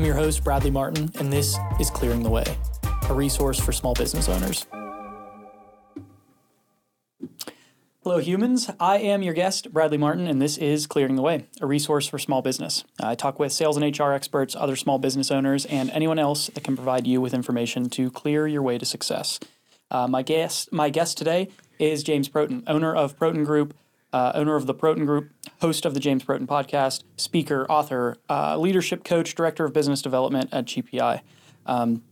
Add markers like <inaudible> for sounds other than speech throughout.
I'm your host, Bradley Martin, and this is Clearing the Way, a resource for small business owners. Hello, humans. I am your guest, Bradley Martin, and this is Clearing the Way, a resource for small business. I talk with sales and HR experts, other small business owners, and anyone else that can provide you with information to clear your way to success. Uh, my guest, my guest today is James Protin, owner of Protin Group, uh, owner of the Protin Group, host of the James Protin podcast, speaker, author, uh, leadership coach, director of business development at GPI. Um,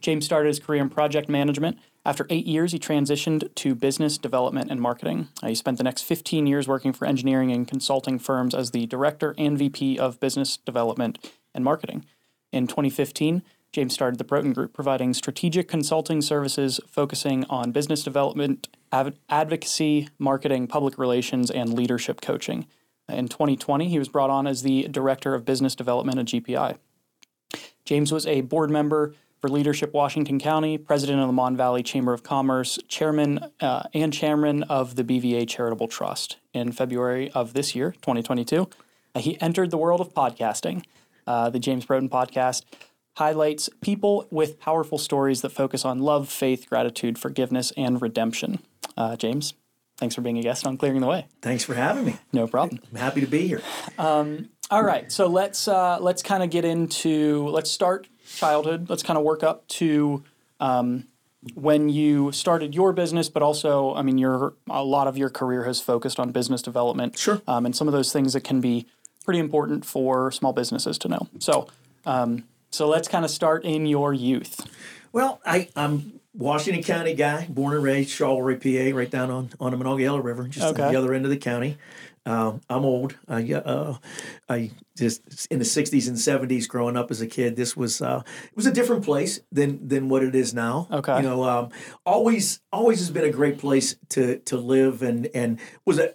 James started his career in project management. After eight years, he transitioned to business development and marketing. Uh, he spent the next 15 years working for engineering and consulting firms as the director and VP of business development and marketing. In 2015, James started the Protin Group, providing strategic consulting services focusing on business development, av- advocacy, marketing, public relations, and leadership coaching. In 2020, he was brought on as the Director of Business Development at GPI. James was a board member for Leadership Washington County, President of the Mon Valley Chamber of Commerce, Chairman uh, and Chairman of the BVA Charitable Trust. In February of this year, 2022, uh, he entered the world of podcasting. Uh, the James Protin podcast highlights people with powerful stories that focus on love, faith, gratitude, forgiveness, and redemption. Uh, James, thanks for being a guest on Clearing the Way. Thanks for having me. No problem. I'm happy to be here. Um, all right, so let's uh, let's kind of get into let's start childhood. Let's kind of work up to um, when you started your business, but also, I mean, your a lot of your career has focused on business development. Sure. Um, and some of those things that can be pretty important for small businesses to know. So, um, so let's kind of start in your youth. Well, I, I'm Washington County guy, born and raised, Charleroi, PA, right down on, on the Monongahela River, just Okay. on the other end of the county. Um, I'm old. I, uh, I just in the '60s and '70s, growing up as a kid, this was uh, it was a different place than than what it is now. Okay. you know, um, always always has been a great place to to live, and and was a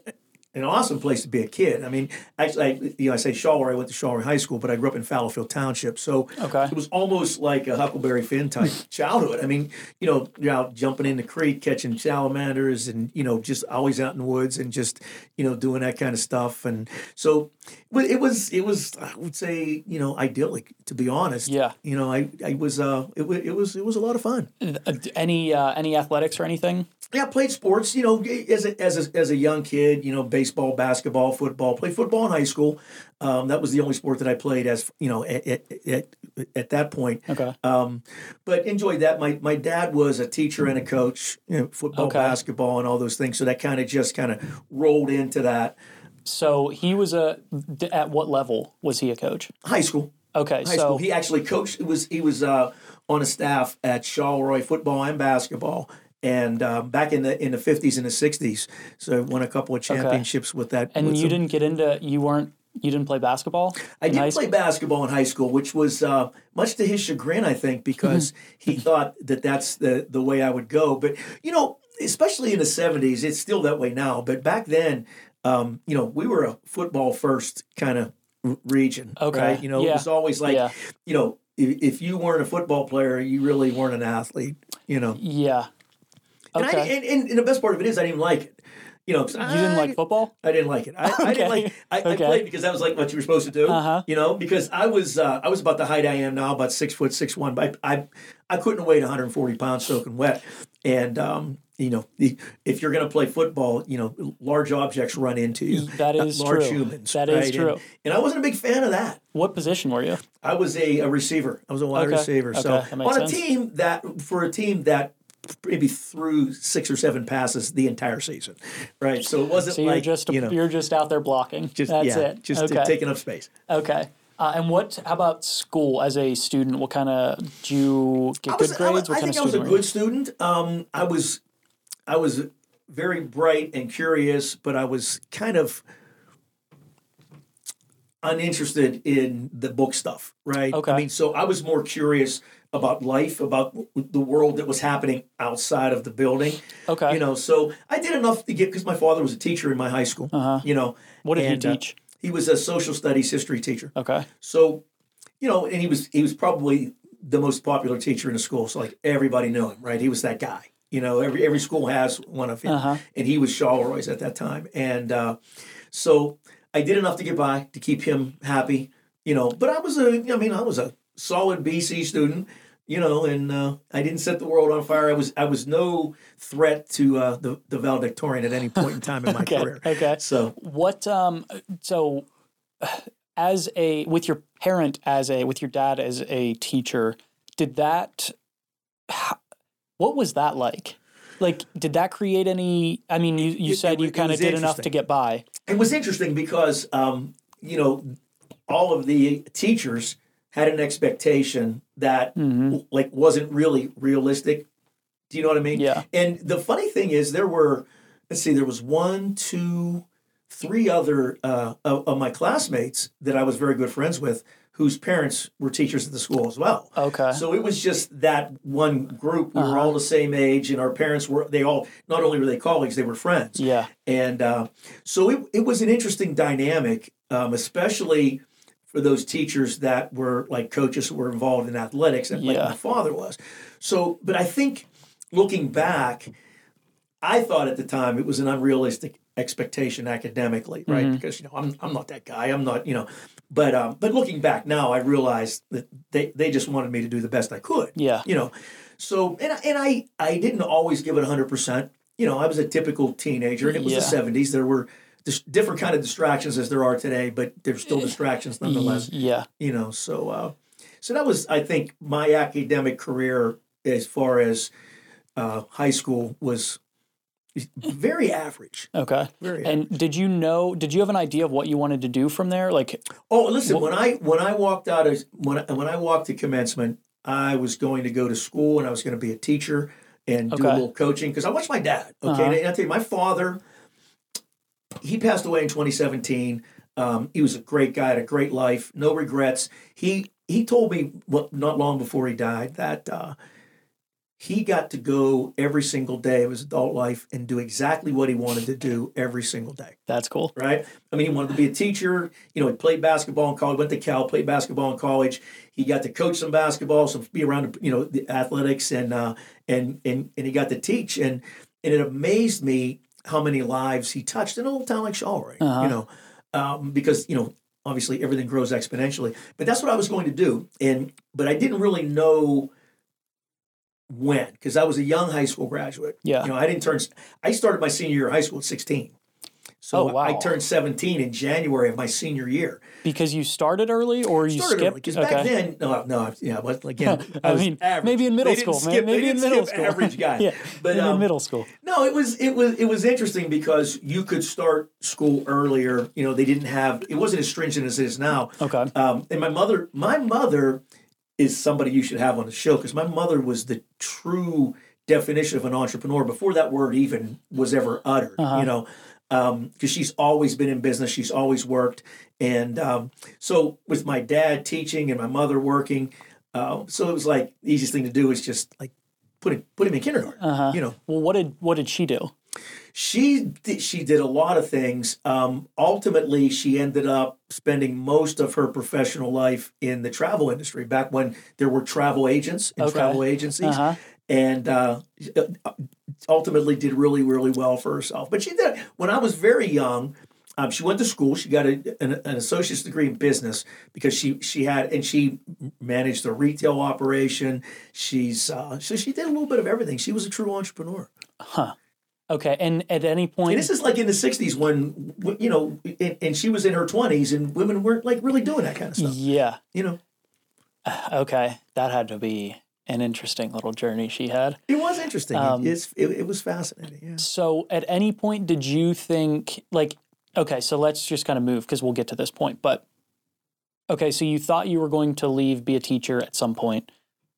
an awesome place to be a kid. I mean, actually, I, you know, I say Charleroi. I went to Charleroi High School, but I grew up in Fallowfield Township, so Okay. it was almost like a Huckleberry Finn type <laughs> childhood. I mean, you know, you're out jumping in the creek, catching salamanders, and you know, just always out in the woods and just you know doing that kind of stuff. And so, but it was it was I would say you know idyllic to be honest. Yeah. You know, I I was uh it, wa- it was it was a lot of fun. Uh, Any uh, any athletics or anything? Yeah, I played sports. You know, as a, as a, as a young kid, you know, baseball, basketball, football. Played football in high school. Um, that was the only sport that I played as you know at at, at, at that point. Okay. Um, but enjoyed that. My my dad was a teacher and a coach, you know, football, Okay. basketball, and all those things. So that kind of just kind of rolled into that. So he was a. At what level was he a coach? High school, Okay. high so school. He actually coached. He was he was uh, on a staff at Charleroi football and basketball. And um, back in the in the fifties and the sixties, so won a couple of championships with that. and with you them. didn't get into you weren't you didn't play basketball. I did play basketball in high school, which was uh, much to his chagrin, I think, because he thought that that's the the way I would go. But you know, especially in the '70s, it's still that way now. But back then, um, you know, we were a football first kind of region. Okay. right? You know, Yeah. it was always like, Yeah. you know, if, if you weren't a football player, you really weren't an athlete. You know, Yeah. And, I, and, and, and the best part of it is I didn't like it. You know, you didn't I- like football? I didn't like it. I, I didn't like. I, Okay. I played because that was like what you were supposed to do. Uh-huh. You know, because I was uh, I was about the height I am now, about six foot six one. But I I, couldn't weigh 140 pounds soaking wet. And um, you know, the, if you're going to play football, you know, large objects run into you. That is large true. humans. That is right? And- true. And, I wasn't a big fan of that. What position were you? I was a, a receiver. I was a wide Okay. receiver. So Okay, on a team that for a team that maybe threw six or seven passes the entire season, right? So it wasn't So you're like just a, you know you're just out there blocking. just That's yeah, it. just okay. taking up space. okay. Uh, and what? How about school as a student? What kind of do you get I good grades? I, was- what I kind think I was a good student. Um, I was, I was very bright and curious, but I was kind of uninterested in the book stuff. Right. Okay. I mean, so I was more curious about life, about the world that was happening outside of the building. Okay. You know, so I did enough to get because my father was a teacher in my high school. Uh-huh. You know, What did and, he uh, teach? he was a social studies history teacher. okay. So, you know, and he was he was probably the most popular teacher in the school. So like everybody knew him, right? He was that guy. You know, every every school has one of him, Uh-huh. and he was Charleroi at that time. And uh, so I did enough to get by to keep him happy. You know, but I was a I mean I was a solid BC student, you know, and uh, I didn't set the world on fire. I was I was no threat to uh, the the valedictorian at any point in time in my <laughs> Okay. career. Okay. So What um so <sighs> as a with your parent as a with your dad as a teacher, did that what was that like? Like did that create any I mean you you It- said it you kind of did enough to get by. it was interesting because um, you know all of the teachers had an expectation that Mhm. like wasn't really realistic. Do you know what I mean? Yeah. And the funny thing is, there were let's see, there was one, two, three other uh, of, of my classmates that I was very good friends with, whose parents were teachers at the school as well. Okay. So it was just that one group. We were Uh-huh. all the same age, and our parents were. They all not only were they colleagues, they were friends. yeah. And uh, so it, it was an interesting dynamic, um, especially for those teachers that were like coaches who were involved in athletics, and like my father was. So, but I think looking back, I thought at the time it was an unrealistic expectation academically, right? Mhm. Because you know I'm I'm not that guy. I'm not you know, but um, but looking back now, I realized that they they just wanted me to do the best I could Yeah. you know so and, I- and i i didn't always give it 100% you know i was a typical teenager and it was the 70s there were dis- different kind of distractions as there are today but there's still distractions nonetheless Yeah. you know so uh so that was i think my academic career as far as uh high school was very average Okay. very And did you know did you have an idea of what you wanted to do from there? Like Oh, listen. when I when I walked out of when I, when I walked to commencement, I was going to go to school and I was going to be a teacher and do a little coaching because I watched my dad. Okay, Uh-huh. and I tell you, my father, he passed away in 2017. Um, he was a great guy, had a great life, no regrets. He he told me what not long before he died that uh, he got to go every single day of his adult life and do exactly what he wanted to do every single day that's cool. right? I mean, he wanted to be a teacher. You know, he played basketball in college, went to Cal, played basketball in college. He got to coach some basketball, some be around, you know, the athletics, and uh, and and and he got to teach, and and it amazed me how many lives he touched in a little town like Charleroi. Uh-huh. You know, um, because you know. Obviously, everything grows exponentially, but that's what I was going to do, and but I didn't really know when because I was a young high school graduate. Yeah. you know, I didn't turn. I started my senior year of high school at sixteen. So Oh, wow. I turned 17 in January of my senior year. Because you started early or you Started skipped? because back then, no, no, yeah, but again, <laughs> I was mean, average. maybe in middle school, man. skip- maybe in middle skip school. average guy. <laughs> yeah, but maybe in um, middle school. no, it was it was it was interesting because you could start school earlier. You know, they didn't have it wasn't as stringent as it is now. Okay. Um, and my mother, my mother is somebody you should have on the show because my mother was the true definition of an entrepreneur before that word even was ever uttered. Uh-huh. You know, because she's always been in business, she's always worked, and um, so with my dad teaching and my mother working, uh, so it was like the easiest thing to do is just like put him put him in kindergarten. Uh-huh. You know, Well, what did what did she do? she did, she did a lot of things. Um, ultimately, she ended up spending most of her professional life in the travel industry. Back when there were travel agents and Okay. travel agencies, Uh-huh. And uh, ultimately did really really well for herself. But she did when I was very young. Um, she went to school. She got a, an, an associate's degree in business because she she had and she managed a retail operation. She's uh, so she did a little bit of everything. She was a true entrepreneur. Huh. Okay. And at any point And this is like in the '60s when you know, and, and she was in her 20s, and women weren't like really doing that kind of stuff. Yeah. You know, <sighs> Okay. That had to be an interesting little journey she had. it was interesting. Um, it, it was fascinating. Yeah. So at any point did you think like okay, so let's just kind of move because we'll get to this point. But okay, so you thought you were going to leave, be a teacher at some point.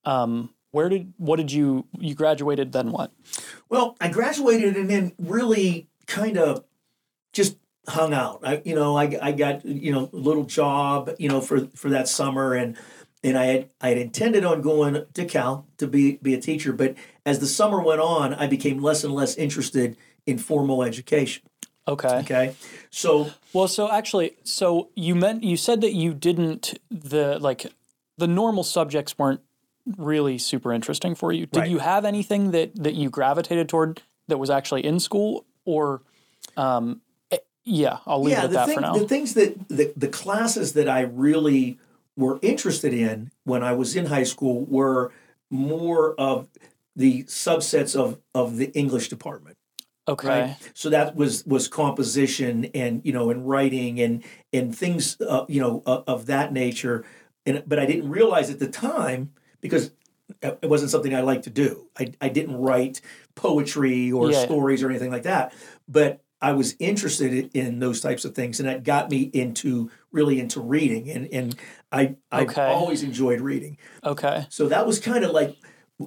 Um, where did what did you you graduated then what? Well, I graduated and then really kind of just hung out. I, you know, I, I got you know a little job, you know, for for that summer, and and I had I had intended on going to Cal to be be a teacher, but as the summer went on, I became less and less interested in formal education. Okay. Okay, so Well, so actually, so you meant you said that you didn't the like the normal subjects weren't really super interesting for you. Did Right. you have anything that that you gravitated toward that was actually in school or um eh, yeah, I'll leave it at that thing, for now. the things that the, the classes that I really were interested in when I was in high school were more of the subsets of of the English department. Okay. Right. So that was was composition and you know and writing and and things uh, you know uh, of that nature. And but I didn't realize at the time because it wasn't something I liked to do. I I didn't write poetry or Yeah. stories or anything like that. But I was interested in those types of things, and that got me into really into reading. And and I I've Okay. always enjoyed reading. Okay. So that was kind of like,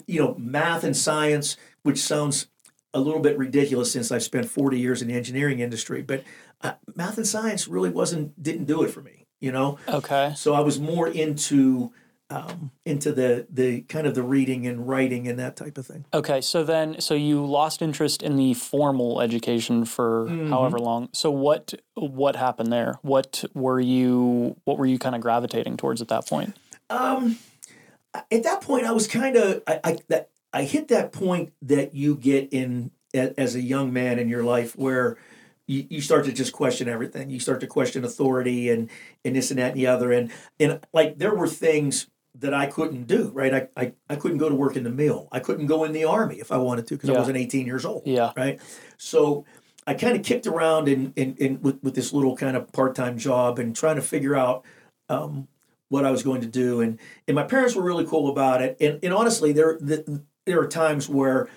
you know, math and science, which sounds a little bit ridiculous since I've spent 40 years in the engineering industry, but uh, math and science really wasn't, didn't do it for me, you know? Okay. So I was more into, um, into the, the kind of the reading and writing and that type of thing. Okay. So then, so you lost interest in the formal education for Mm-hmm. however long. So what what happened there? What were you what were you kind of gravitating towards at that point? Um, at that point, I was kind of I, I that I hit that point that you get in as a young man in your life where you, you start to just question everything. You start to question authority and and this and that and the other. And and like there were things that I couldn't do. Right, I I, I couldn't go to work in the mill. I couldn't go in the army if I wanted to because Yeah. I wasn't 18 years old Yeah. right? So I kind of kicked around in, in, in with, with this little kind of part time job and trying to figure out um, what I was going to do. And and my parents were really cool about it. And and honestly, there the, there are times where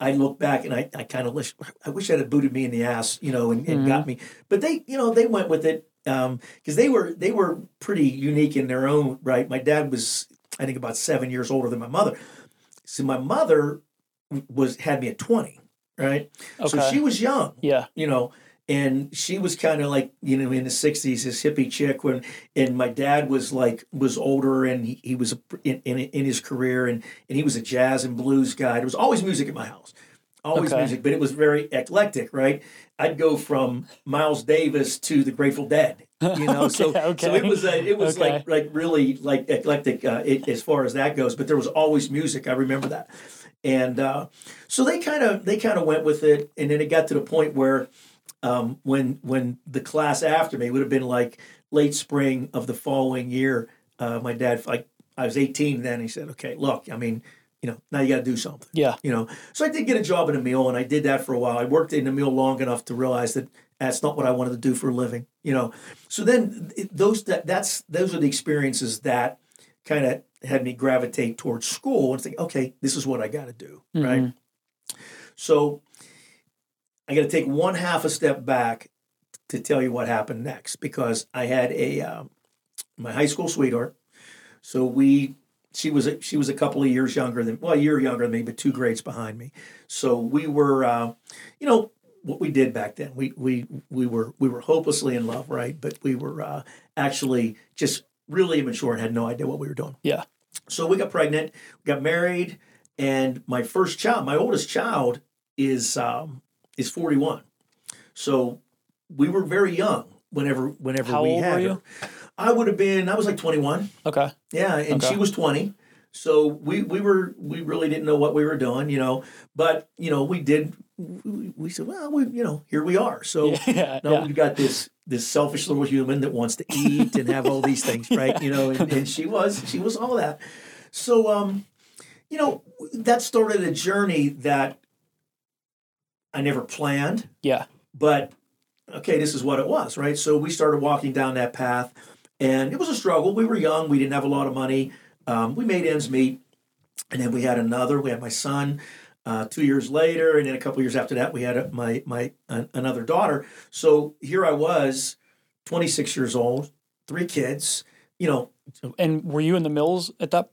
I look back and I, I kind of wish I wish I'd have booted me in the ass, you know, and, and got me. But they, you know, they went with it Um, because they were they were pretty unique in their own right. My dad was I think about seven years older than my mother. So my mother was had me at twenty, right? Okay. So she was young, Yeah. you know, and she was kind of like, you know, in the '60s, this hippie chick. When and my dad was like was older, and he, he was in, in in his career, and and he was a jazz and blues guy. There was always music at my house, always Okay. music, but it was very eclectic, right? I'd go from Miles Davis to the Grateful Dead, you know. <laughs> so Okay, so it was a, it was Okay. like like really like eclectic uh, it, as far as that goes. But there was always music. I remember that, and uh, so they kind of they kind of went with it, and then it got to the point where um, when when the class after me would have been like late spring of the following year, uh, my dad like I was 18 then. He said, "Okay, look, I mean, you know, now you got to do something." Yeah. you know. So I did get a job in a mill, and I did that for a while. I worked in a mill long enough to realize that that's not what I wanted to do for a living, you know. So then it, those that that's those are the experiences that kind of had me gravitate towards school and think, okay, this is what I got to do, right? So I got to take one half a step back to tell you what happened next because I had a um, my high school sweetheart. So we she was a, she was a couple of years younger than well a year younger than me, but two grades behind me. So we were uh, you know what we did back then. We we we were we were hopelessly in love, right? But we were uh, actually just really immature and had no idea what we were doing. Yeah. So we got pregnant, got married, and my first child, my oldest child, is um, is forty one. So we were very young whenever whenever How we had were you? I would have been. I was like twenty one. Okay. Yeah, and Okay. she was twenty. So we we were we really didn't know what we were doing, you know. But you know we did. We, we said, well, we you know here we are. So <laughs> Yeah. now yeah. we've got this this selfish little human that wants to eat and have all these things, <laughs> right? You know, and, and she was she was all that. So um, you know, that started a journey that I never planned, Yeah. but okay, this is what it was, right? So we started walking down that path, and it was a struggle. We were young, we didn't have a lot of money. Um, we made ends meet, and then we had another. We had my son. Uh, two years later, and then a couple years after that, we had a, my my an, another daughter. So here I was, 26 years old, three kids. You know, And were you in the mills at that?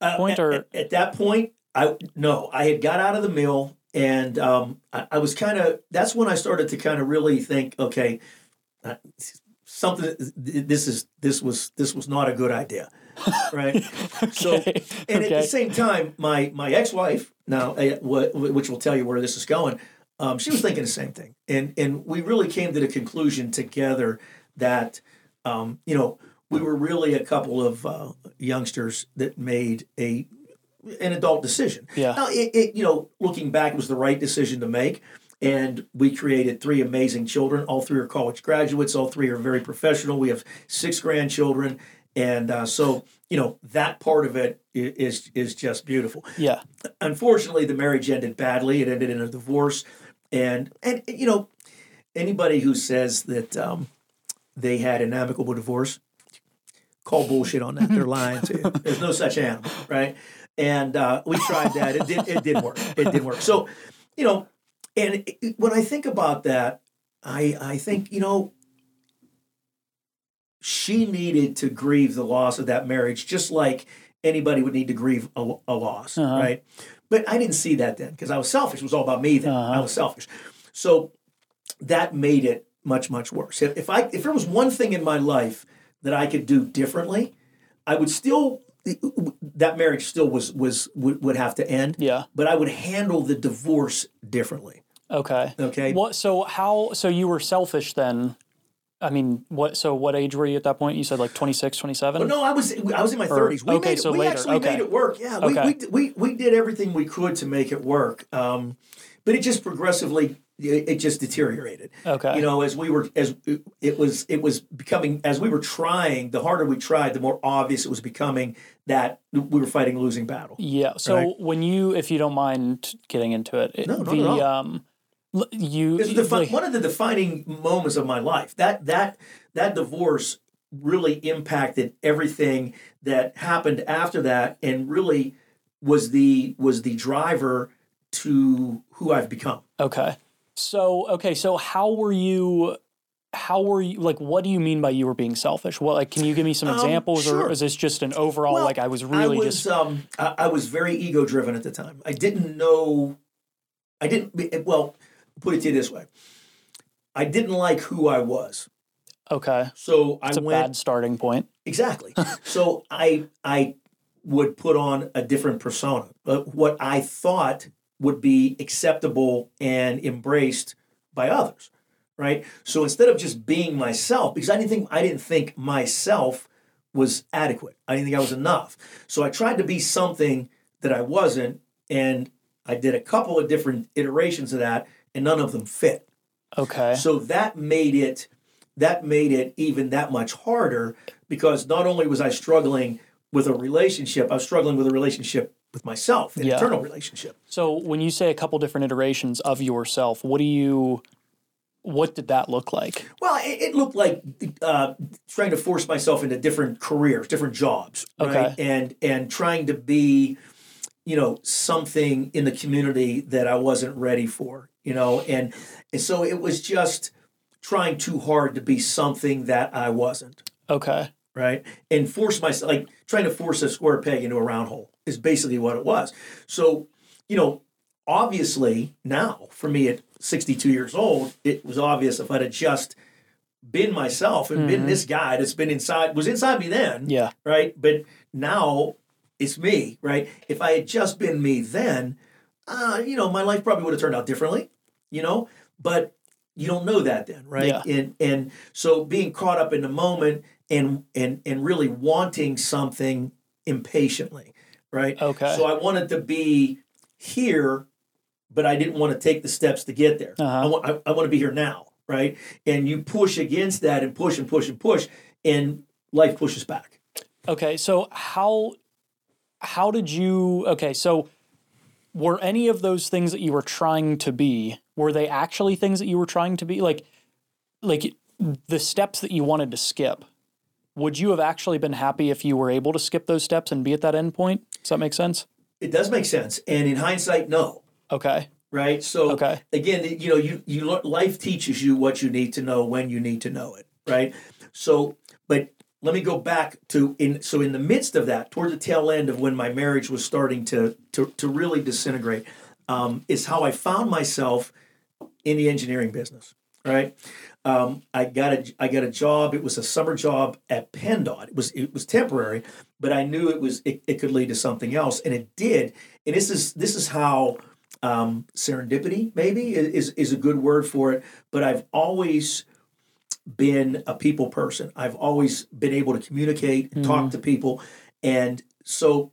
uh, Point at, or- at, at that point, I no, I had got out of the mill, and um, I, I was kind of. That's when I started to kind of really think, okay, uh, something. This is this was this was not a good idea, right? <laughs> So, Okay. and at the same time, my my ex wife now, uh, which will tell you where this is going, um, she was thinking the same thing, and and we really came to the conclusion together that, um, you know, we were really a couple of uh, youngsters that made a an adult decision. Yeah. Now, it, it you know, looking back, it was the right decision to make. And we created three amazing children. All three are college graduates. All three are very professional. We have six grandchildren, and uh, so you know that part of it is is just beautiful. Yeah. Unfortunately, the marriage ended badly. It ended in a divorce, and and you know anybody who says that um, they had an amicable divorce, call bullshit on that. They're lying to you. <laughs> There's no such animal, right? And uh, we tried that. It did. It didn't work. It didn't work. So, you know, and it- when I think about that, I I think you know she needed to grieve the loss of that marriage, just like anybody would need to grieve a, a loss, Uh-huh. right? But I didn't see that then because I was selfish. It was all about me then. I Uh-huh. was selfish. So that made it much much worse. If, if I if there was one thing in my life that I could do differently, I would still that marriage still was was would, would have to end, Yeah. but I would handle the divorce differently. Okay. Okay. What? So how? So you were selfish then? I mean, what? So what age were you at that point? You said like 26, 27? Well, no, I was I was in my thirties. We okay, made it, so we later, actually okay. made it work. Yeah, we, Okay. we, we we did everything we could to make it work. Um, but it just progressively it, it just deteriorated. Okay. You know, as we were as it was it was becoming as we were trying, the harder we tried, the more obvious it was becoming that we were fighting a losing battle. Yeah. So Right. when you, if you don't mind getting into it, it- No, not the at all. um, you It's defi- like- one of the defining moments of my life. That that that divorce really impacted everything that happened after that, and really was the was the driver to who I've become. okay. So okay. So how were you? How were you? Like, what do you mean by you were being selfish? What? Like, can you give me some Um, examples, sure. or is this just an overall? Well, like, I was really I was just um I, I was very ego driven at the time. I didn't know. I didn't well put it to you this way. I didn't like who I was, okay. so I It's a went bad starting point. Exactly. <laughs> so I I would put on a different persona, what I thought would be acceptable and embraced by others, right? So instead of just being myself, because I didn't think I didn't think myself was adequate. I didn't think I was enough. So I tried to be something that I wasn't, and I did a couple of different iterations of that, and none of them fit. Okay. So that made it that made it even that much harder because not only was I struggling with a relationship, I was struggling with a relationship with myself, an Yeah. internal relationship. So when you say a couple different iterations of yourself, what do you? What did that look like? Well, it, it looked like uh, trying to force myself into different careers, different jobs, right? Okay. And and trying to be, you know, something in the community that I wasn't ready for, you know, and, and so it was just trying too hard to be something that I wasn't. Okay. right? And force myself, like trying to force a square peg into a round hole is basically what it was. So, you know, obviously now for me at 62 years old, it was obvious if I'd have just been myself and been this guy that's been inside, was inside me then, Yeah. right? But now it's me, right? If I had just been me then, uh, you know, my life probably would have turned out differently, you know, but you don't know that then, right? Yeah. And and so being caught up in the moment and and and really wanting something impatiently, right? Okay. So I wanted to be here, but I didn't want to take the steps to get there. Uh-huh. I want I, I want to be here now, right? And you push against that and push and push and push, and life pushes back. Okay, so how how did you okay, so were any of those things that you were trying to be, were they actually things that you were trying to be? Like like the steps that you wanted to skip, would you have actually been happy if you were able to skip those steps and be at that end point? Does that make sense? It does make sense, and in hindsight, no, Okay. right? So Okay. again, you know, you you life teaches you what you need to know when you need to know it, right? So, but let me go back to in so in the midst of that, toward the tail end of when my marriage was starting to to to really disintegrate, um, is how I found myself in the engineering business, right? Um, I got a I got a job. It was a summer job at PennDOT. It was it was temporary, but I knew it was it, it could lead to something else, and it did. And this is this is how um, serendipity maybe is is a good word for it. But I've always been a people person. I've always been able to communicate, and talk to people, and so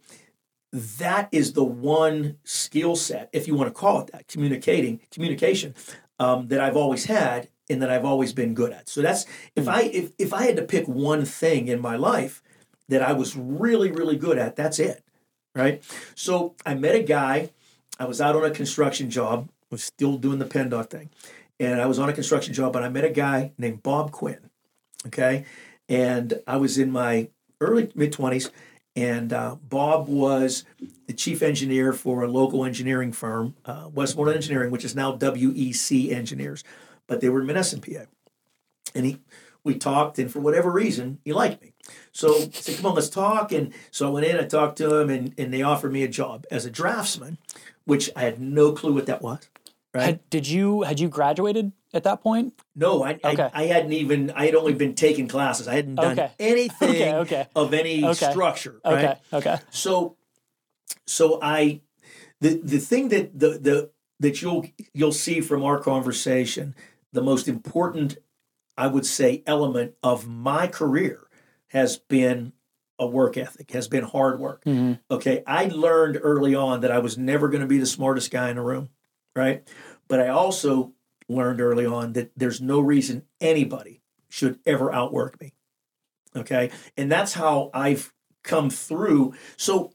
that is the one skill set, if you want to call it that, communicating, communication, um, that I've always had and that I've always been good at. So that's if I if if I had to pick one thing in my life, that I was really, really good at. That's it. Right. So I met a guy. I was out on a construction job, was still doing the PennDOT thing. And I was on a construction job, and I met a guy named Bob Quinn. Okay. And I was in my early mid 20s, and uh, Bob was the chief engineer for a local engineering firm, uh, Westmoreland Engineering, which is now WEC Engineers, but they were in Monessen, PA. And he, we talked, and for whatever reason, he liked me. So I said, "Come on, let's talk." And so I went in, I talked to him, and, and they offered me a job as a draftsman, which I had no clue what that was. Right? Had, did you had you graduated at that point? No, I, Okay. I I hadn't even I had only been taking classes. I hadn't done Okay. <laughs> anything Okay, okay. of any structure. Right? Okay, okay. So, so I, the the thing that the the that you'll you'll see from our conversation, the most important, I would say, element of my career has been a work ethic, has been hard work. Mhm. Okay, I learned early on that I was never going to be the smartest guy in the room, right? But I also learned early on that there's no reason anybody should ever outwork me. Okay, and that's how I've come through. So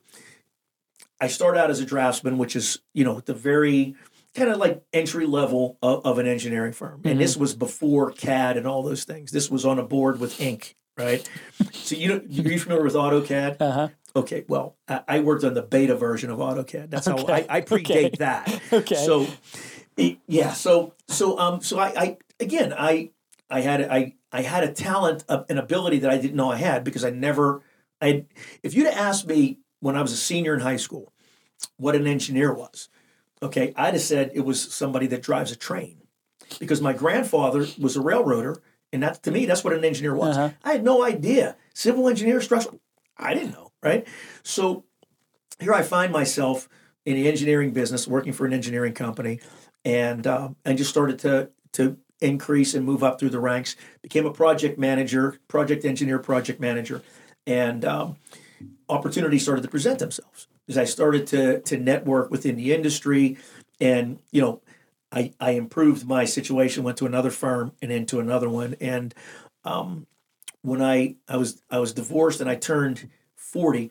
I start out as a draftsman, which is you know the very kind of like entry level of, of an engineering firm, and this was before CAD and all those things. This was on a board with ink, right? so you know, are you familiar with AutoCAD? Uh huh. Okay, well, I, I worked on the beta version of AutoCAD. That's how I, I predate okay. that. <laughs> Okay. So, yeah. So, so, um, so I, I again, I, I had, I, I had a talent, an ability that I didn't know I had because I never, I, if you'd have asked me when I was a senior in high school, what an engineer was, okay, I'd have said it was somebody that drives a train, because my grandfather was a railroader, and that to me, that's what an engineer was. Uh-huh. I had no idea. Civil engineer, structural, I didn't know, right? So here I find myself in the engineering business, working for an engineering company, and um, and just started to to increase and move up through the ranks. Became a project manager, project engineer, project manager, and um, opportunities started to present themselves as I started to to network within the industry, and you know. I, I improved my situation, went to another firm and into another one. And um, when I, I was I was divorced and I turned 40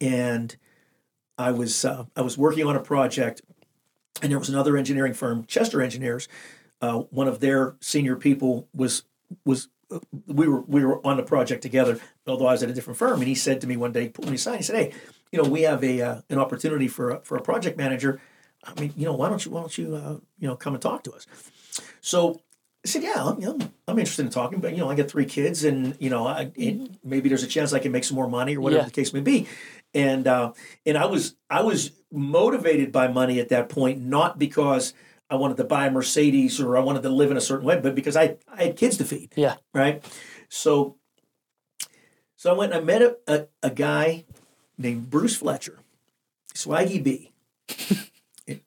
and I was uh, I was working on a project, and there was another engineering firm, Chester Engineers. Uh, one of their senior people was was uh, we were we were on the project together, although I was at a different firm. And he said to me one day, pulled me aside. He said, "Hey, you know, we have a uh, an opportunity for a, for a project manager. I mean, you know, why don't you why don't you uh, you know come and talk to us?" So I said, "Yeah, I'm, you know, I'm interested in talking, but you know, I got three kids, and you know, I, maybe there's a chance I can make some more money or whatever Yeah. the case may be." And uh, and I was I was motivated by money at that point, not because I wanted to buy a Mercedes or I wanted to live in a certain way, but because I I had kids to feed, Yeah. right? So so I went and I met a, a, a guy named Bruce Fletcher, Swaggy B. <laughs>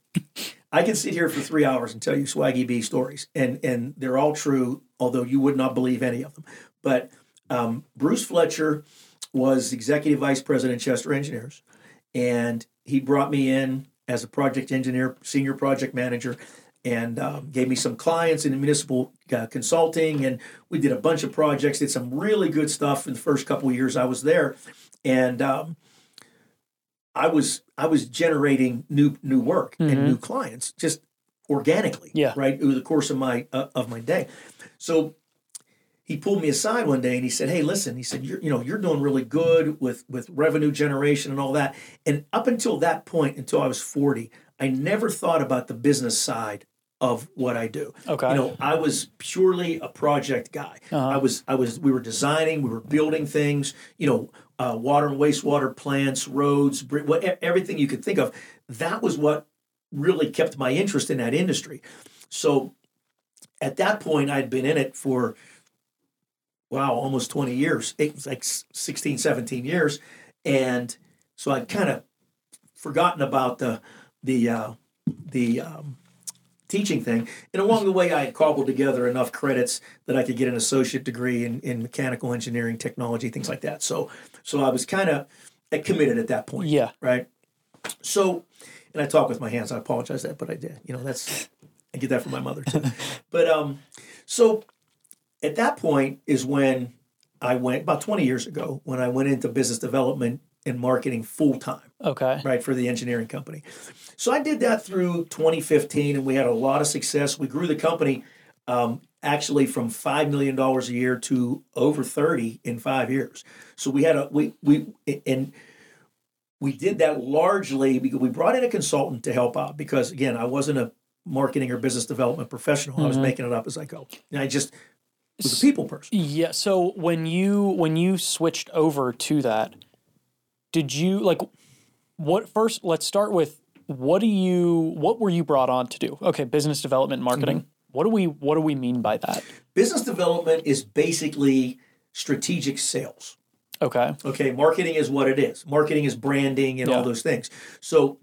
I can sit here for three hours and tell you Swaggy B stories, and and they're all true, although you would not believe any of them. But um, Bruce Fletcher was executive vice president Chester Engineers, and he brought me in as a project engineer, senior project manager, and um, gave me some clients in municipal uh, consulting, and we did a bunch of projects. Did some really good stuff in the first couple of years I was there, and um, I was I was generating new new work and new clients just organically, Yeah. right over the course of my uh, of my day. So he pulled me aside one day and he said, "Hey, listen," he said, "You're you know you're doing really good with with revenue generation and all that." And up until that point, until I was forty, I never thought about the business side of what I do. Okay. You know, I was purely a project guy. Uh-huh. I was I was we were designing, we were building things. You know, uh, water and wastewater plants, roads, bri- what everything you could think of. That was what really kept my interest in that industry. So at that point, I'd been in it for wow, almost 20 years. It was like 16, 17 years. And so I'd kind of forgotten about the the uh, the um, teaching thing. And along the way, I had cobbled together enough credits that I could get an associate degree in, in mechanical engineering, technology, things like that. So so I was kind of committed at that point Yeah. right? So, and I talk with my hands. I apologize that, but I did. You know, that's I get that from my mother too. <laughs> but um, so at that point is when I went about 20 years ago when I went into business development and marketing full time, Okay. right, for the engineering company. So I did that through 2015 and we had a lot of success. We grew the company um, actually from $5 million a year to over 30 in five years. So we had a, we, we, and we did that largely because we brought in a consultant to help out because again, I wasn't a marketing or business development professional. I was making it up as I go. And I just was a people person. Yeah. So when you when you switched over to that, did you like what first? Let's start with what do you what were you brought on to do? Okay, business development, marketing. Mm-hmm. What do we what do we mean by that? Business development is basically strategic sales. Okay. Okay, marketing is what it is. Marketing is branding and Yeah. all those things. So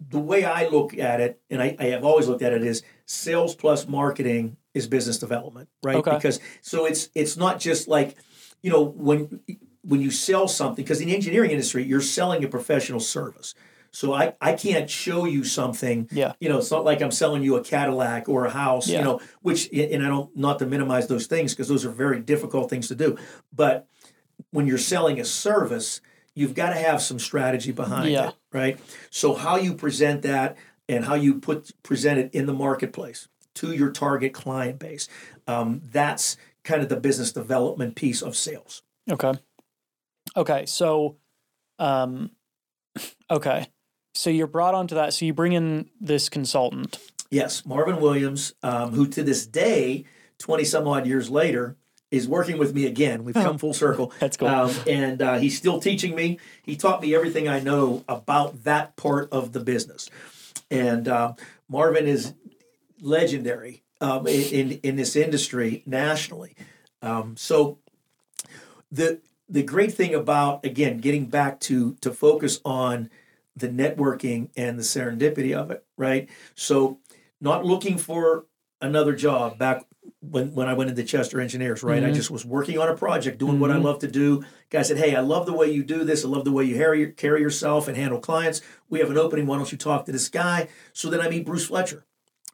the way I look at it, and I, I have always looked at it, is sales plus marketing is business development, right? Okay. Because so it's it's not just like, you know, when when you sell something, because in the engineering industry, you're selling a professional service. So I, I can't show you something. Yeah. You know, it's not like I'm selling you a Cadillac or a house, Yeah. you know, which and I don't not to minimize those things because those are very difficult things to do. But when you're selling a service, you've got to have some strategy behind Yeah. it, right? So how you present that and how you put present it in the marketplace to your target client base, um, that's kind of the business development piece of sales. Okay. Okay. So, um, okay. So you're brought onto that. So you bring in this consultant. Yes, Marvin Williams, um, who to this day, twenty some odd years later, is working with me again. We've come full circle. That's cool. Um, and uh, he's still teaching me. He taught me everything I know about that part of the business. And uh, Marvin is legendary um, in, in in this industry nationally. Um, so the the great thing about again getting back to to focus on the networking and the serendipity of it, right? So not looking for another job back when, when I went into Chester Engineers, right? I just was working on a project, doing what I love to do. Guy said, Hey, I love the way you do this. I love the way you carry, carry yourself and handle clients. We have an opening. Why don't you talk to this guy? So then I meet Bruce Fletcher,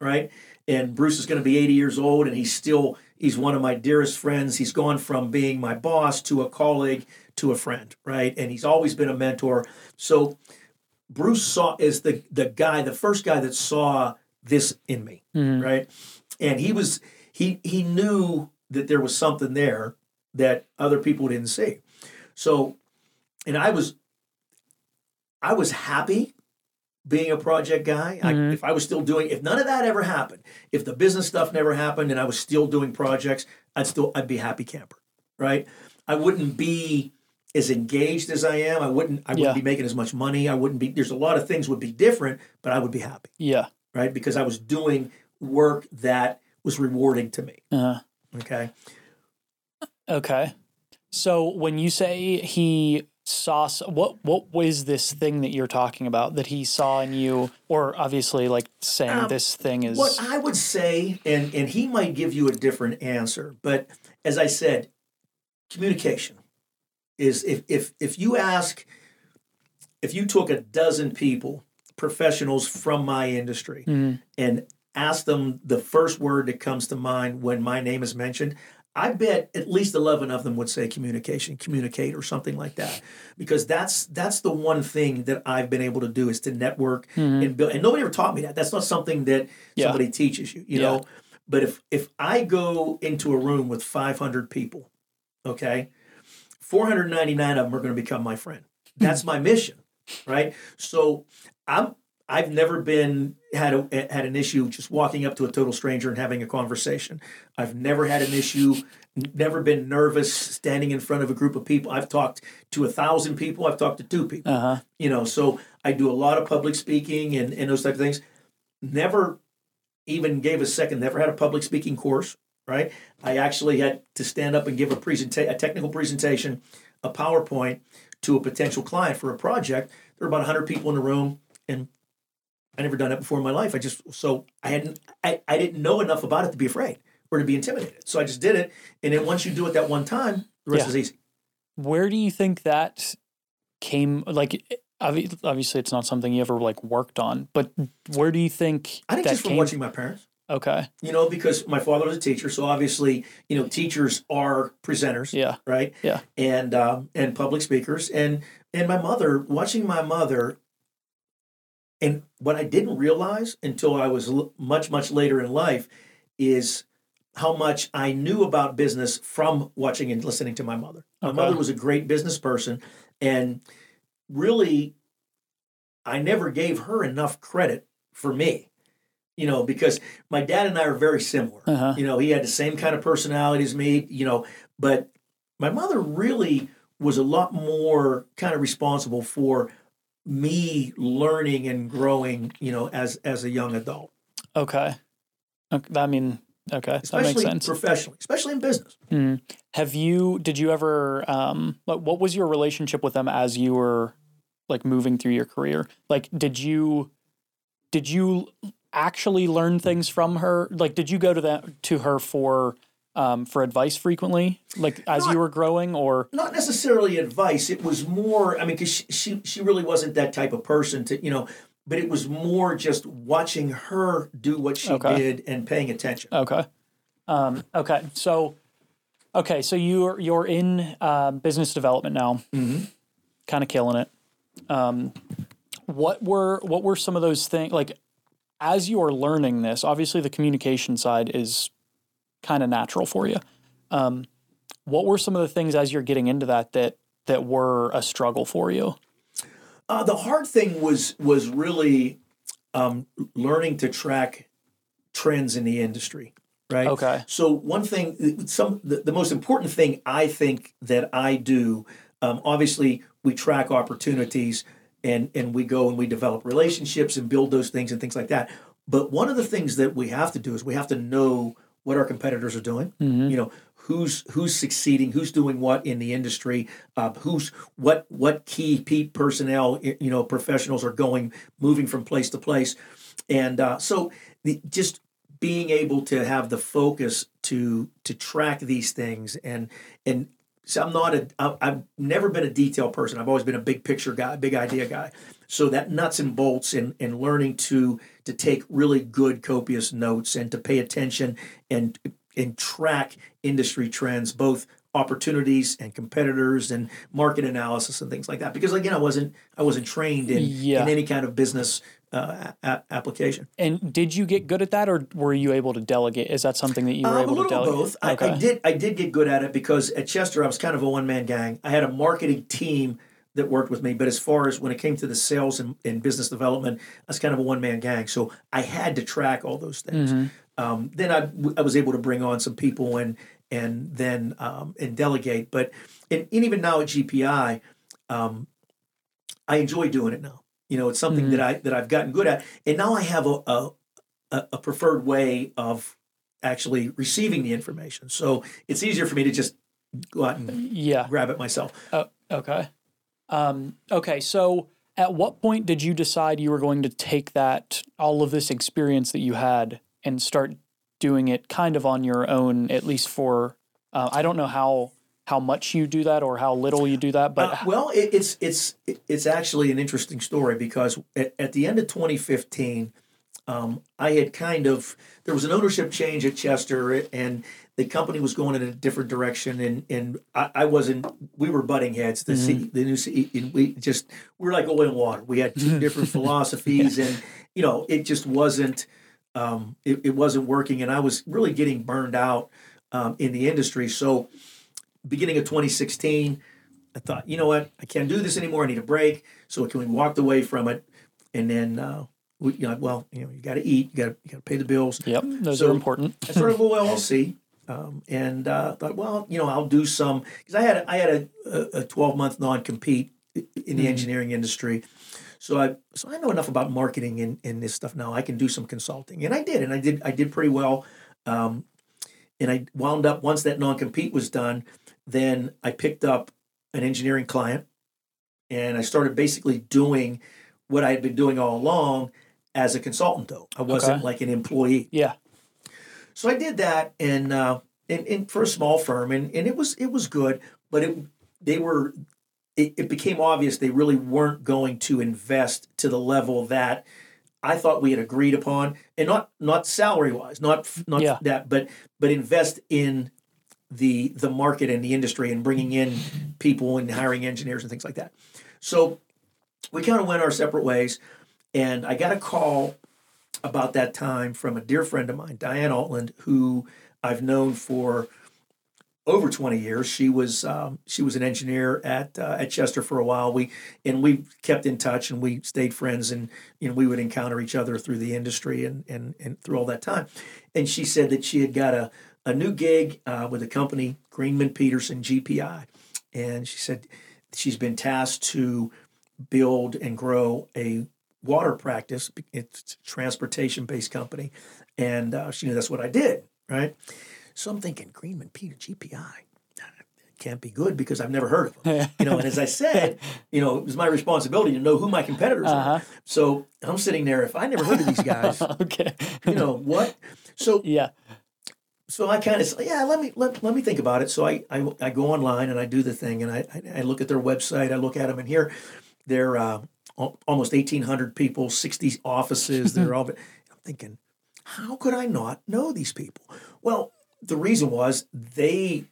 right? And Bruce is going to be 80 years old and he's still, he's one of my dearest friends. He's gone from being my boss to a colleague to a friend, right? And he's always been a mentor. So Bruce saw is the the guy, the first guy that saw this in me, mm-hmm. right? And he was he he knew that there was something there that other people didn't see. So, and I was I was happy being a project guy. I, if I was still doing, if none of that ever happened, if the business stuff never happened, and I was still doing projects, I'd still I'd be happy camper, right? I wouldn't be as engaged as I am. I wouldn't I wouldn't Yeah. be making as much money. I wouldn't be. There's a lot of things would be different, but I would be happy, Yeah. right? Because I was doing work that was rewarding to me. Uh, Okay. okay. So when you say he saw what what was this thing that you're talking about that he saw in you or obviously like saying Um, this thing is What I would say, and and he might give you a different answer, but as I said, communication is if if if you ask, if you took a dozen people, professionals from my industry, Mhm. and ask them the first word that comes to mind when my name is mentioned. I bet at least eleven of them would say communication, communicate, or something like that, because that's that's the one thing that I've been able to do is to network mm-hmm. and build. And nobody ever taught me that. That's not something that Yeah. somebody teaches you, you Yeah. know. But if if I go into a room with five hundred people, okay, four hundred ninety nine of them are going to become my friend. That's <laughs> my mission, right? So I'm I've never been had a had an issue just walking up to a total stranger and having a conversation. I've never had an issue, never been nervous standing in front of a group of people. I've talked to a thousand people. I've talked to two people. uh-huh. You know, so I do a lot of public speaking and, and those type of things. Never even gave a second. Never had a public speaking course. Right. I actually had to stand up and give a presenta- a technical presentation, a PowerPoint to a potential client for a project. There were about 100 people in the room, and I never done that before in my life. I just so I hadn't I, I didn't know enough about it to be afraid or to be intimidated. So I just did it, and then once you do it that one time, the rest Yeah. is easy. Where do you think that came like obviously it's not something you ever like worked on, but where do you think I think just from watching my parents. Okay. You know, because my father was a teacher, so obviously, you know, teachers are presenters, Yeah. right? Yeah. And um, and public speakers, and and my mother, watching my mother, and what I didn't realize until I was l- much much later in life is how much I knew about business from watching and listening to my mother. My Okay. mother was a great business person, and really, I never gave her enough credit for me. You know, because my dad and I are very similar. Uh-huh. You know, he had the same kind of personality as me, you know, but my mother really was a lot more kind of responsible for me learning and growing, you know, as as a young adult, Okay. okay. I mean, okay, that makes especially sense. professionally, especially in business. Mm. Have you? Did you ever? Um, like, what was your relationship with them as you were like moving through your career? Like, did you? Did you actually learn things from her? Like, did you go to that to her for? Um, for advice frequently, like as Not- you were growing, or Not necessarily advice. It was more. I mean, because she, she she really wasn't that type of person to you know. But it was more just watching her do what she Okay. did and paying attention. Okay. Um, okay. So, okay. So you're you're in uh, business development now, Mm-hmm. kind of killing it. Um, what were what were some of those things like as you are learning this? Obviously, the communication side is kind of natural for you. Um, what were some of the things as you're getting into that that that were a struggle for you? Uh, the hard thing was was really um, learning to track trends in the industry, right? Okay. So one thing, some the, the most important thing I think that I do, um, obviously we track opportunities and and we go and we develop relationships and build those things and things like that. But one of the things that we have to do is we have to know what our competitors are doing. You know who's who's succeeding, who's doing what in the industry, uh, who's what what key pe- personnel, you know, professionals are going moving from place to place, and uh, so the, just being able to have the focus to to track these things and and so I'm not a I've never been a detail person. I've always been a big picture guy, big idea guy. So that nuts and bolts and and learning to to take really good copious notes and to pay attention and and track industry trends, both opportunities and competitors and market analysis and things like that. Because again, I wasn't I wasn't trained in Yeah. in any kind of business uh, a- application. And did you get good at that, or were you able to delegate? Is that something that you were a able to delegate? both. I, I did. I did get good at it because at Chester I was kind of a one man gang. I had a marketing team that worked with me, but as far as when it came to the sales and, and business development, I was kind of a one man gang. So I had to track all those things. Mm-hmm. Um, then I, I was able to bring on some people and and then um, and delegate. But and, and even now at GPI, um, I enjoy doing it now. You know, it's something Mhm. that I that I've gotten good at, and now I have a a, a a preferred way of actually receiving the information. So it's easier for me to just go out and Yeah. grab it myself. Oh, okay. Um, okay. So, at what point did you decide you were going to take that all of this experience that you had and start doing it kind of on your own, at least for? Uh, I don't know how how much you do that or how little you do that, but Uh, well, it, it's it's it's actually an interesting story because at, at the end of 2015, um, I had kind of there was an ownership change at Chester, and the company was going in a different direction, and and I, I wasn't. We were butting heads. The C, the new C, and we just we were like oil and water. We had two <laughs> different philosophies, and you know it just wasn't. Um, it, it wasn't working, and I was really getting burned out um, in the industry. So, beginning of 2016, I thought, you know what, I can't do this anymore. I need a break. So can we walked away from it, and then uh, we, you know, well, you know, you got to eat, you got to you got to pay the bills. yep, those So- are important. I started with <laughs> LLC, um, and uh, thought, well, you know, I'll do some because I had I had a, a 12 month non compete in the Mhm. engineering industry. So I so I know enough about marketing and, and this stuff now. I can do some consulting, and I did, and I did I did pretty well. Um, and I wound up once that non compete was done, then I picked up an engineering client, and I started basically doing what I had been doing all along as a consultant. Though I wasn't Okay. like an employee. Yeah. So I did that, and uh, and, and for a small firm, and, and it was it was good, but it they were it, it became obvious they really weren't going to invest to the level that I thought we had agreed upon, and not not salary wise, not not Yeah. that, but but invest in the the market and the industry and bringing in people and hiring engineers and things like that. So we kind of went our separate ways, and I got a call about that time from a dear friend of mine, Diane Altland, who I've known for over 20 years. She was um, she was an engineer at uh, at Chester for a while. We and we kept in touch and we stayed friends and you know we would encounter each other through the industry and and and through all that time. And she said that she had got a a new gig uh, with a company Greenman Pedersen GPI, and she said she's been tasked to build and grow a water practice. It's a transportation based company, and uh, she knew that's what I did, right? So I'm thinking Greenman Peter GPI can't be good because I've never heard of them. <laughs> you know, and as I said, you know, it was my responsibility to know who my competitors Uh-huh. are. So I'm sitting there. If I never heard of these guys, <laughs> okay. you know what? So Yeah. so I kind of say, yeah, let me let, let me think about it. So I, I I go online and I do the thing and I I, I look at their website. I look at them and here they're uh, almost eighteen hundred people, sixty offices. They're <laughs> all. I'm thinking, how could I not know these people? Well, the reason was they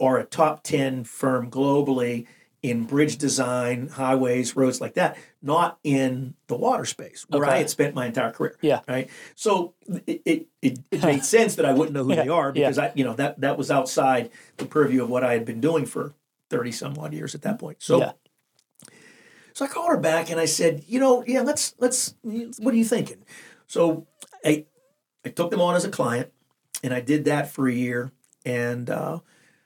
are a top ten firm globally in bridge design, highways, roads like that, not in the water space where I had spent my entire career. Yeah. Right. So it, it, it, it made <laughs> sense that I wouldn't know who they Yeah, are yeah. because I, you know, that, that was outside the purview of what I had been doing for 30 some odd years at that point. So, Yeah. So I called her back and I said, you know, yeah, let's, let's, what are you thinking? So I, I took them on as a client and I did that for a year. And uh,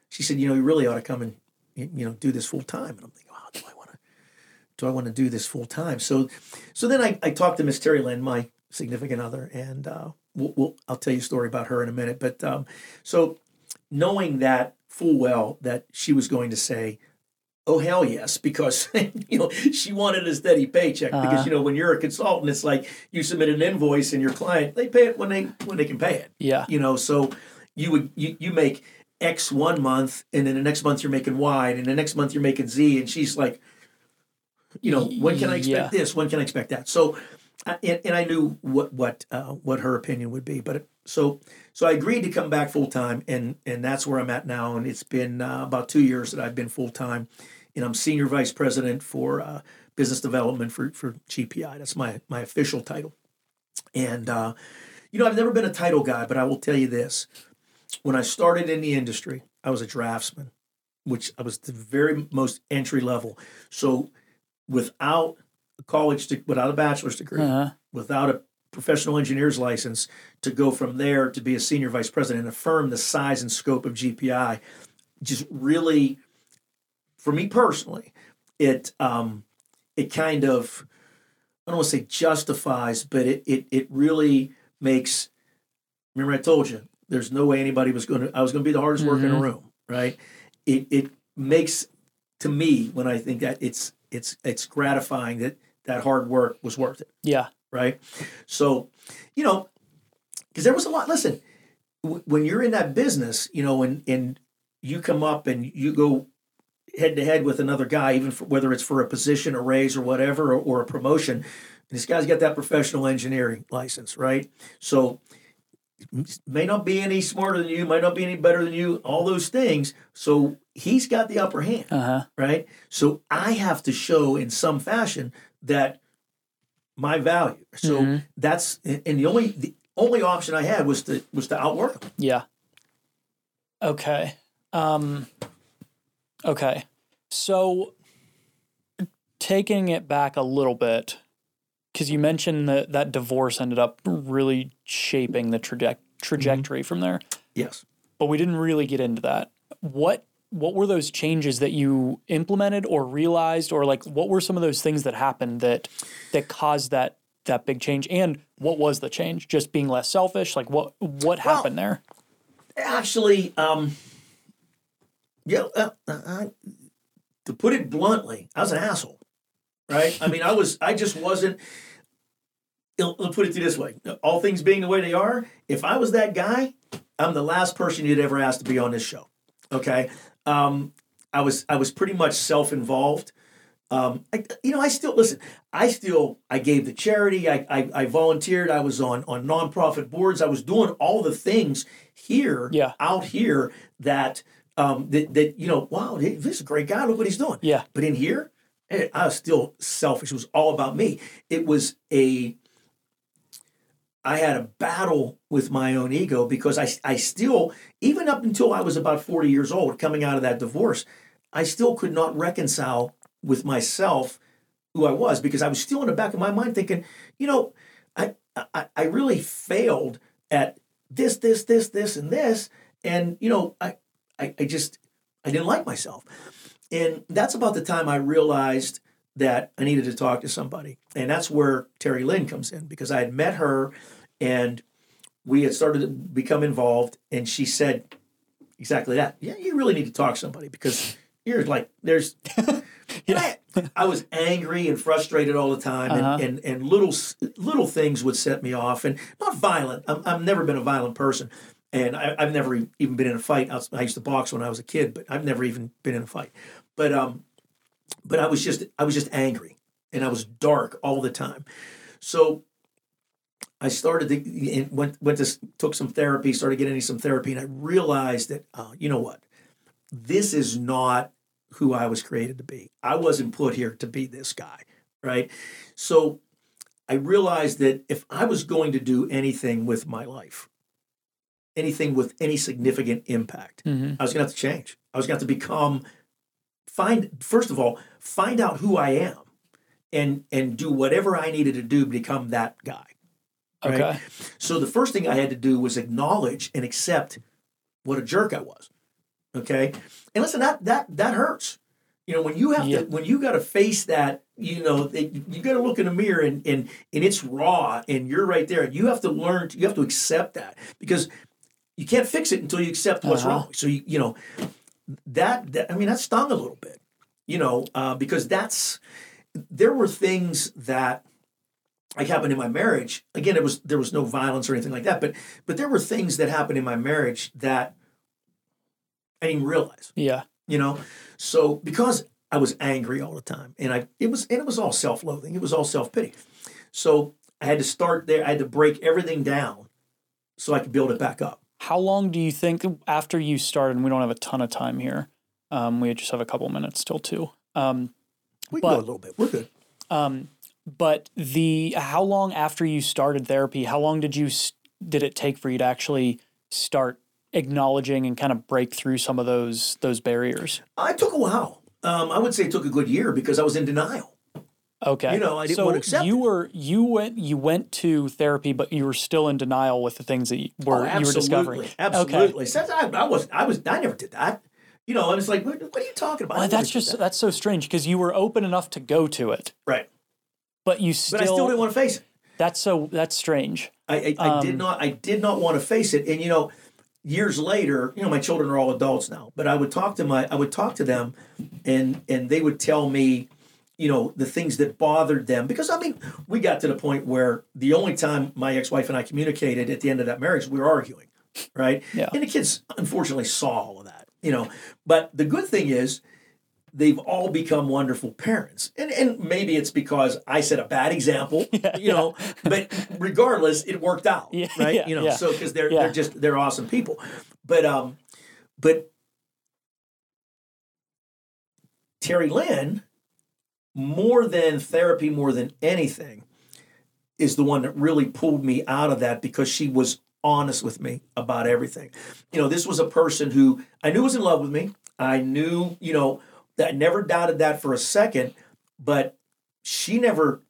she said, you know, you really ought to come and, you know, do this full time. And I'm thinking, wow, do I want to, do I want to do this full time? So, so then I, I talked to Miss Terry Lynn, my significant other, and uh, we'll, we'll, I'll tell you a story about her in a minute. But um, so knowing that full well that she was going to say, oh hell yes, because <laughs> you know she wanted a steady paycheck. Uh-huh. Because you know when you're a consultant, it's like you submit an invoice and your client they pay it when they when they can pay it. Yeah. You know, so you would you, you make X one month, and then the next month you're making Y, and the next month you're making Z, and she's like, you know, when can I expect Yeah. this? When can I expect that? So, I- and, and I knew what what uh, what her opinion would be, but so so I agreed to come back full time, and and that's where I'm at now, and it's been uh, about two years that I've been full time, and I'm senior vice president for uh, business development for for GPI. That's my my official title, and uh, you know I've never been a title guy, but I will tell you this: when I started in the industry, I was a draftsman, which I was the very most entry level. So without a college, de- without a bachelor's degree, Uh-huh. without a professional engineer's license, to go from there to be a senior vice president in a firm the size and scope of GPI, just really, for me personally, it um, it kind of I don't want to say justifies, but it it it really makes. Remember, I told you there's no way anybody was going to. I was going to be the hardest worker in the room, right? It it makes to me when I think that it's it's it's gratifying that that hard work was worth it, Yeah. right? So, you know, because there was a lot. Listen, w- when you're in that business, you know, and and you come up and you go head to head with another guy, even for, whether it's for a position, a raise, or whatever, or, or a promotion. And this guy's got that professional engineering license, right? So may not be any smarter than you, might not be any better than you, all those things. So he's got the upper hand, Uh-huh. right? So I have to show in some fashion that my value. So Mhm. that's and the only the only option I had was to was to outwork him. Yeah. Okay. Um okay. So taking it back a little bit cuz you mentioned that that divorce ended up really shaping the traje- trajectory from there, Yes. but we didn't really get into that. What what were those changes that you implemented or realized or like what were some of those things that happened that that caused that that big change and what was the change just being less selfish like what what happened there Actually, um, yeah, uh, I, to put it bluntly, I was an asshole, right? I mean, I was, I just wasn't. I'll I'll put it to you this way: all things being the way they are, if I was that guy, I'm the last person you'd ever ask to be on this show. Okay, um, I was, I was pretty much self-involved. Um, I, you know, I still listen. I still I gave the charity. I, I I volunteered. I was on on nonprofit boards. I was doing all the things here, Yeah. out here that um that, that you know. Wow, this is a great guy. Look what he's doing. Yeah. But in here, eh, I was still selfish. It was all about me. It was a I had a battle with my own ego because I, I still, even up until I was about 40 years old, coming out of that divorce, I still could not reconcile with myself who I was because I was still in the back of my mind thinking, you know, I, I, I really failed at this, this, this, this, and this. And, you know, I, I, I just, I didn't like myself. And that's about the time I realized that I needed to talk to somebody. And that's where Terry Lynn comes in because I had met her and we had started to become involved. And she said exactly that. Yeah, you really need to talk to somebody because you're like, there's. <laughs> And I, I was angry and frustrated all the time, and, Uh-huh. and, and little little things would set me off, and not violent. I'm, I've never been a violent person, and I, I've never even been in a fight. I, used to box when I was a kid, but I've never even been in a fight. But um, but I was just I was just angry, and I was dark all the time. So I started to went went to took some therapy, started getting some therapy, and I realized that uh, you know what, this is not who I was created to be. I wasn't put here to be this guy, right? So I realized that if I was going to do anything with my life, anything with any significant impact, Mhm. I was going to have to change. I was going to have to become find first of all find out who I am, and and do whatever I needed to do to become that guy. Right? Okay. So the first thing I had to do was acknowledge and accept what a jerk I was. Okay, and listen, that that that hurts. You know, when you have Yeah. to when you got to face that, you know, you got to look in the mirror and and and it's raw, and you're right there, and you have to learn. To, you have to accept that because you can't fix it until you accept what's Uh-huh. wrong. So you you know that, that I mean that stung a little bit, you know, uh, because that's there were things that like happened in my marriage. Again, it was there was no violence or anything like that, but but there were things that happened in my marriage that I didn't realize, Yeah. you know. So because I was angry all the time, and I it was and it was all self loathing, it was all self pity. So I had to start there. I had to break everything down so I could build it back up. How long do you think after you started? And we don't have a ton of time here. Um, we just have a couple minutes till two. Um, We can go But- a little bit. We're good. um, but the how long after you started therapy? How long did you did it take for you to actually start acknowledging and kind of break through some of those those barriers? It took a while. Um, I would say it took a good year because I was in denial. Okay. You know, I didn't so wanna accept you it. were you went you went to therapy, but you were still in denial with the things that you were Oh, you were discovering. absolutely. Absolutely. Since I, I was, I was, I never did that. You know, I was like, what, what are you talking about? Well, that's just that. that's so strange because you were open enough to go to it, right. but you still, But I still didn't want to face it. that's so that's strange. I, I, I did Um, not. I did not want to face it. And you know, years later, you know, my children are all adults now. But I would talk to my, I would talk to them, and and they would tell me, you know, the things that bothered them. Because I mean, we got to the point where the only time my ex-wife and I communicated at the end of that marriage, we were arguing, right? Yeah. And the kids unfortunately saw all of that, you know. But the good thing is. They've all become wonderful parents, and and maybe it's because I set a bad example, <laughs> you know. But regardless, it worked out, Yeah, right? yeah, you know, yeah. so because they're Yeah. they're just they're awesome people, but um, but Terry Lynn, more than therapy, more than anything, is the one that really pulled me out of that because she was honest with me about everything. You know, this was a person who I knew was in love with me. I knew, you know, that I never doubted that for a second, but she never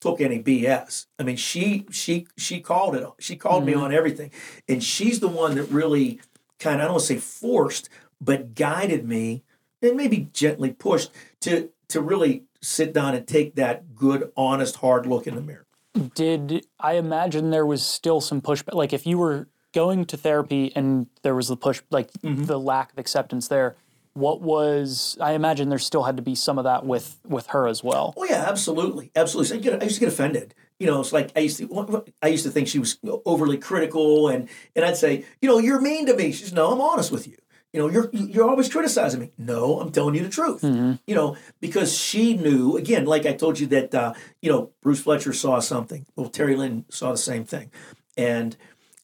took any BS. I mean, she she she called it. She called me Mhm. on everything, and she's the one that really kind of I don't want to say forced, but guided me and maybe gently pushed to to really sit down and take that good, honest, hard look in the mirror. Did I imagine there was still some pushback? Like if you were going to therapy and there was the push, like Mm-hmm. the lack of acceptance there, what was? I imagine there still had to be some of that with with her as well. Oh yeah, absolutely, absolutely. So I, get, I used to get offended. You know, it's like I used to. I used to think she was overly critical, and and I'd say, you know, you're mean to me. She's no, I'm honest with you. You know, you're you're always criticizing me. No, I'm telling you the truth. Mm-hmm. You know, because she knew again, like I told you that uh, you know Bruce Fletcher saw something. Well, Terry Lynn saw the same thing, and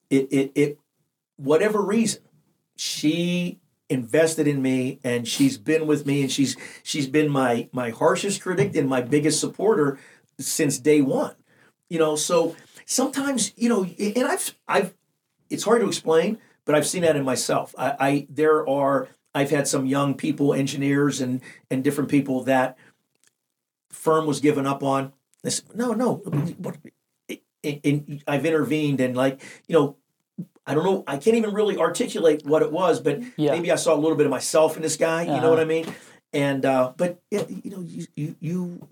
it it, it whatever reason she invested in me and she's been with me and she's she's been my my harshest critic and my biggest supporter since day one you know so sometimes you know and i've i've it's hard to explain but i've seen that in myself i, I there are i've had some young people engineers and and different people that firm was given up on this no no what and, i've intervened and like you know I don't know. I can't even really articulate what it was, but Yeah. maybe I saw a little bit of myself in this guy. You Uh-huh. know what I mean? And uh, but yeah, you know, you, you you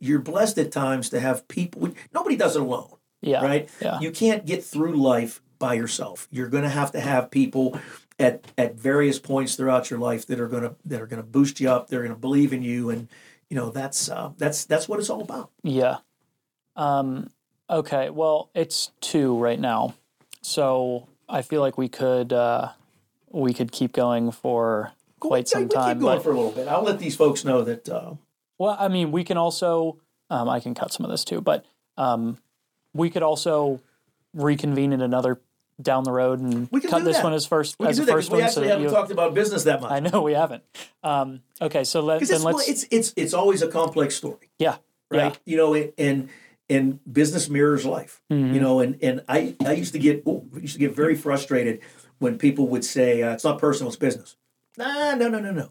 you're blessed at times to have people. Nobody does it alone, Yeah. right? Yeah. You can't get through life by yourself. You're going to have to have people at at various points throughout your life that are going to that are going to boost you up. They're going to believe in you, and you know that's uh, that's that's what it's all about. Yeah. Um, okay. Well, it's two right now, so I feel like we could uh, we could keep going for quite Yeah, some time. Keep going but- for a little bit. I'll let these folks know that. Uh, well, I mean, we can also um, I can cut some of this too, but um, we could also reconvene in another down the road and We can cut this that. one as first we as the that first we one. so actually that haven't you- talked about business that much. I know we haven't. Um, okay, so let, then it's, let's it's it's it's always a complex story, yeah right? Yeah. You know, and and business mirrors life. Mhm. You know, and and I I used to get oh, I used to get very frustrated when people would say uh, it's not personal, it's business. Nah, no, no, no, no.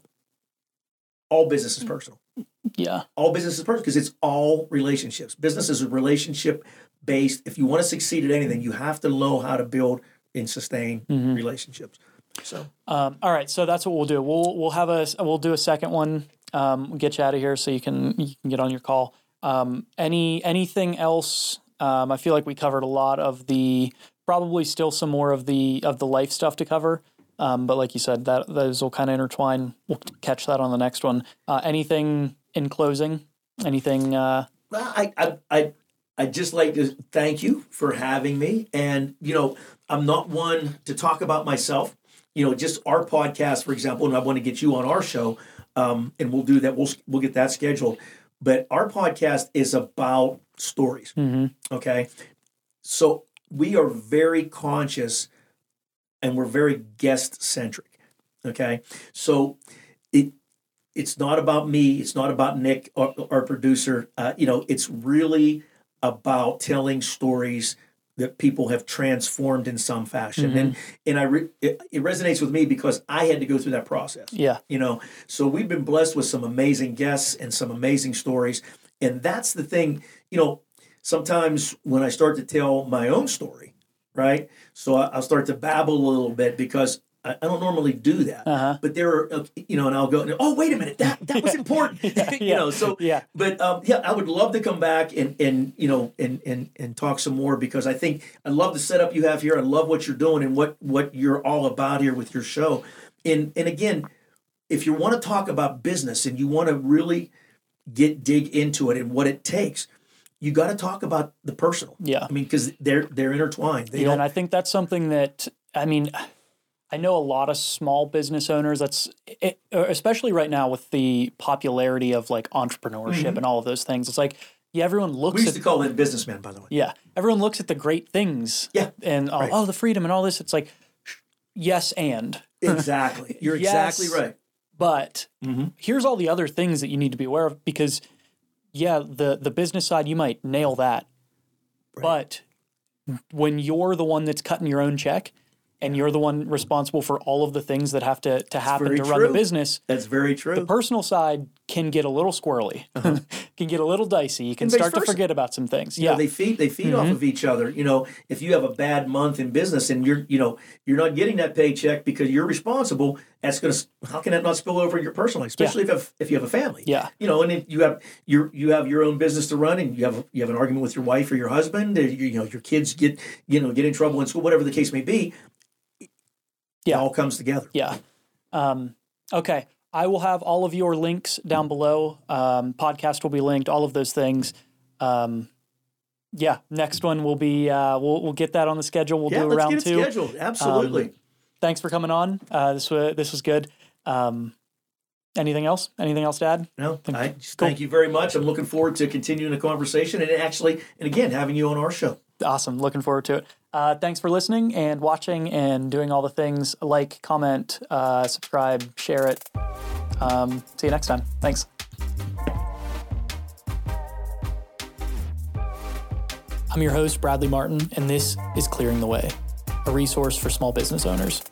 All business is personal. <laughs> yeah All business is personal because it's all relationships. Business is a relationship based. If you want to succeed at anything, you have to know how to build and sustain Mhm. relationships. So Um, all right, so that's what we'll do. We'll we'll have a we'll do a second one. Um, we'll get you out of here so you can you can get on your call. Um, any anything else? Um, I feel like we covered a lot of the probably still some more of the of the life stuff to cover. Um, but like you said, that those will kind of intertwine. We'll catch that on the next one. Uh, anything in closing? Anything? Uh, I, I, I, I just like to thank you for having me. And you know, I'm not one to talk about myself. You know, just our podcast, for example, and I want to get you on our show, um, and we'll do that. We'll we'll get that scheduled. But our podcast is about stories. mhm. Okay, so we are very conscious, and we're very guest centric. Okay, so it it's not about me. It's not about Nick, our, our producer. Uh, you know, it's really about telling stories that people have transformed in some fashion, mm-hmm. and and I re- it, it resonates with me because I had to go through that process. Yeah. You know, so we've been blessed with some amazing guests and some amazing stories, and that's the thing. You know, sometimes when I start to tell my own story, right? So I, I'll start to babble a little bit because I, I don't normally do that. Uh-huh. But there are, uh, you know, and I'll go, oh, wait a minute, that that was important, <laughs> <laughs> you Yeah. know. So, Yeah. but um, yeah, I would love to come back and and you know and and and talk some more because I think I love the setup you have here. I love what you're doing and what what you're all about here with your show. And and again, if you want to talk about business and you want to really get dig into it and what it takes, you got to talk about the personal. Yeah. I mean, because they're they're intertwined. They Yeah, and I think that's something that I mean, I know a lot of small business owners. That's it, uh, especially right now with the popularity of like entrepreneurship and all of those things. It's like yeah, everyone we looks used at to call them businessmen, by the way. yeah, everyone looks at the great things. Yeah, and oh, right. oh, the freedom and all this. It's like yes, and <laughs> Exactly. You're exactly right. but Mhm. here's all the other things that you need to be aware of because yeah, the the business side you might nail that, but when you're the one that's cutting your own check and you're the one responsible for all of the things that have to to happen to run the business, That's very true. the personal side can get a little squirrely, <laughs> can get a little dicey. You can Uh-huh. Start to forget about some things. you yeah, know, they feed they feed off of each other. You know, if you have a bad month in business and you're you know you're not getting that paycheck because you're responsible, that's gonna how can that not spill over your personal life, especially if you have, if you have a family. Yeah. You know, and if you have you you have your own business to run and you have you have an argument with your wife or your husband, or you, you know your kids get you know get in trouble in school, whatever the case may be. Yeah. It all comes together. Yeah. Um, okay. I will have all of your links down below. Um, podcast will be linked. All of those things. Um, yeah. Next one will be. Uh, we'll we'll get that on the schedule. We'll Yeah, do a round get it two. scheduled. Absolutely. thanks for coming on. Uh, this was this was good. Um, anything else? Anything else to add? No, I cool. thank you very much. I'm looking forward to continuing the conversation and actually, and again, having you on our show. Awesome. Looking forward to it. Uh, thanks for listening and watching and doing all the things like, comment, uh, subscribe, share it. Um, see you next time. Thanks. I'm your host, Bradley Martin, and this is Clearing the Way, a resource for small business owners.